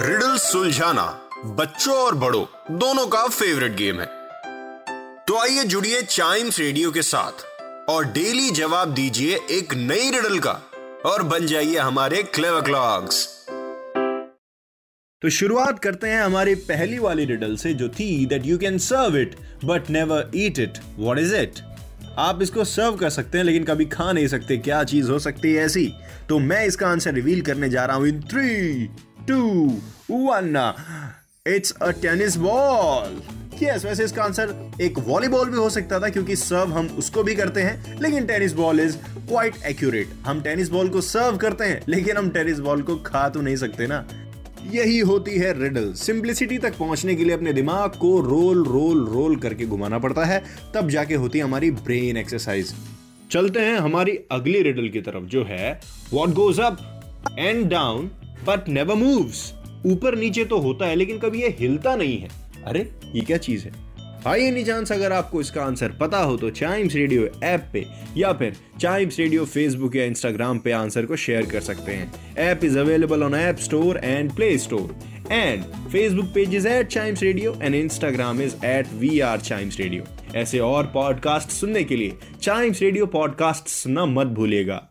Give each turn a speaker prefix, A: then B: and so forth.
A: Riddle सुलझाना बच्चों और बड़ों, दोनों का फेवरेट गेम है। तो आइए जुड़िए चाइम्स रेडियो के साथ और डेली जवाब दीजिए एक नई रिडल का और बन जाइए हमारे क्लेवर क्लॉक्स
B: तो शुरुआत करते हैं हमारी पहली वाली रिडल से जो थी that you can serve it but never eat it what is it आप इसको सर्व कर सकते हैं, लेकिन कभी खा नहीं सकते। क्या चीज़ हो सकती है ऐसी? तो मैं इसका आंसर रिवील करने जा रहा हूँ in three two one it's a tennis ball yes वैसे इसका आंसर एक वॉलीबॉल भी हो सकता था, क्योंकि सर्व हम उसको भी करते हैं, लेकिन tennis ball is quite accurate हम टेनिस बॉल को सर्व करते हैं, लेकिन हम टेनिस बॉल को खा तो नहीं सकते ना। यही होती है रिडल सिंप्लिसिटी तक पहुँचने के लिए अपने दिमाग को रोल रोल रोल करके घुमाना पड़ता है, तब जाके होती है हमारी ब्रेन एक्सरसाइज चलते हैं हमारी अगली रिडल की तरफ़, जो है what goes up and down but never moves ऊपर नीचे तो होता है, लेकिन कभी ये हिलता नहीं है। अरे, ये क्या चीज़ है? आइए नहीं चांस अगर आपको इसका आंसर पता हो तो चाइम्स रेडियो ऐप पे या फिर चाइम्स रेडियो फेसबुक या इंस्टाग्राम पे आंसर को शेयर कर सकते हैं। App is available on app store and play store and Facebook page is at Chimes radio and Instagram is at we are Chimes radio ऐसे और पॉडकास्ट सुनने के लिए चाइम्स रेडियो पॉडकास्ट सुनना मत भूलिएगा।